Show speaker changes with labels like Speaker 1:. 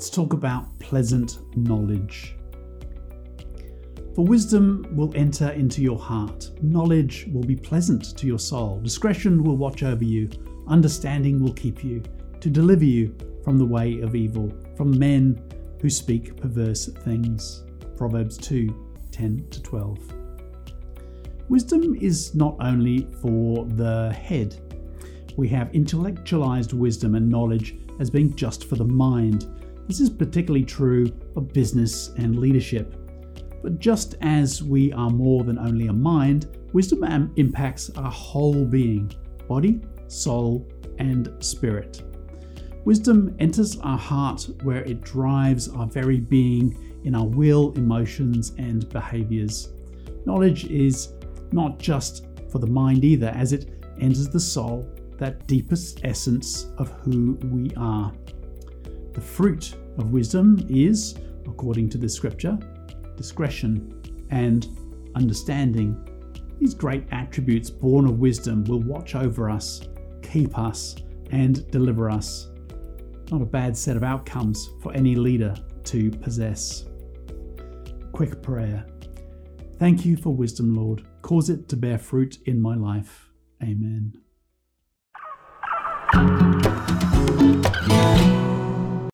Speaker 1: let's talk about pleasant knowledge. For wisdom will enter into your heart, knowledge will be pleasant to your soul, discretion will watch over you, understanding will keep you, to deliver you from the way of evil, from men who speak perverse things. Proverbs 2 10 to 12. Wisdom is not only for the head. We have intellectualized wisdom and knowledge as being just for the mind. This is particularly true of business and leadership. But just as we are more than only a mind, wisdom impacts our whole being body, soul, and spirit. Wisdom enters our heart where it drives our very being in our will, emotions, and behaviors. Knowledge is not just for the mind either, as it enters the soul, that deepest essence of who we are. The fruit of wisdom is, according to the scripture, discretion and understanding. These great attributes born of wisdom will watch over us, keep us, and deliver us. Not a bad set of outcomes for any leader to possess. Quick prayer. Thank you for wisdom, Lord. Cause it to bear fruit in my life. Amen.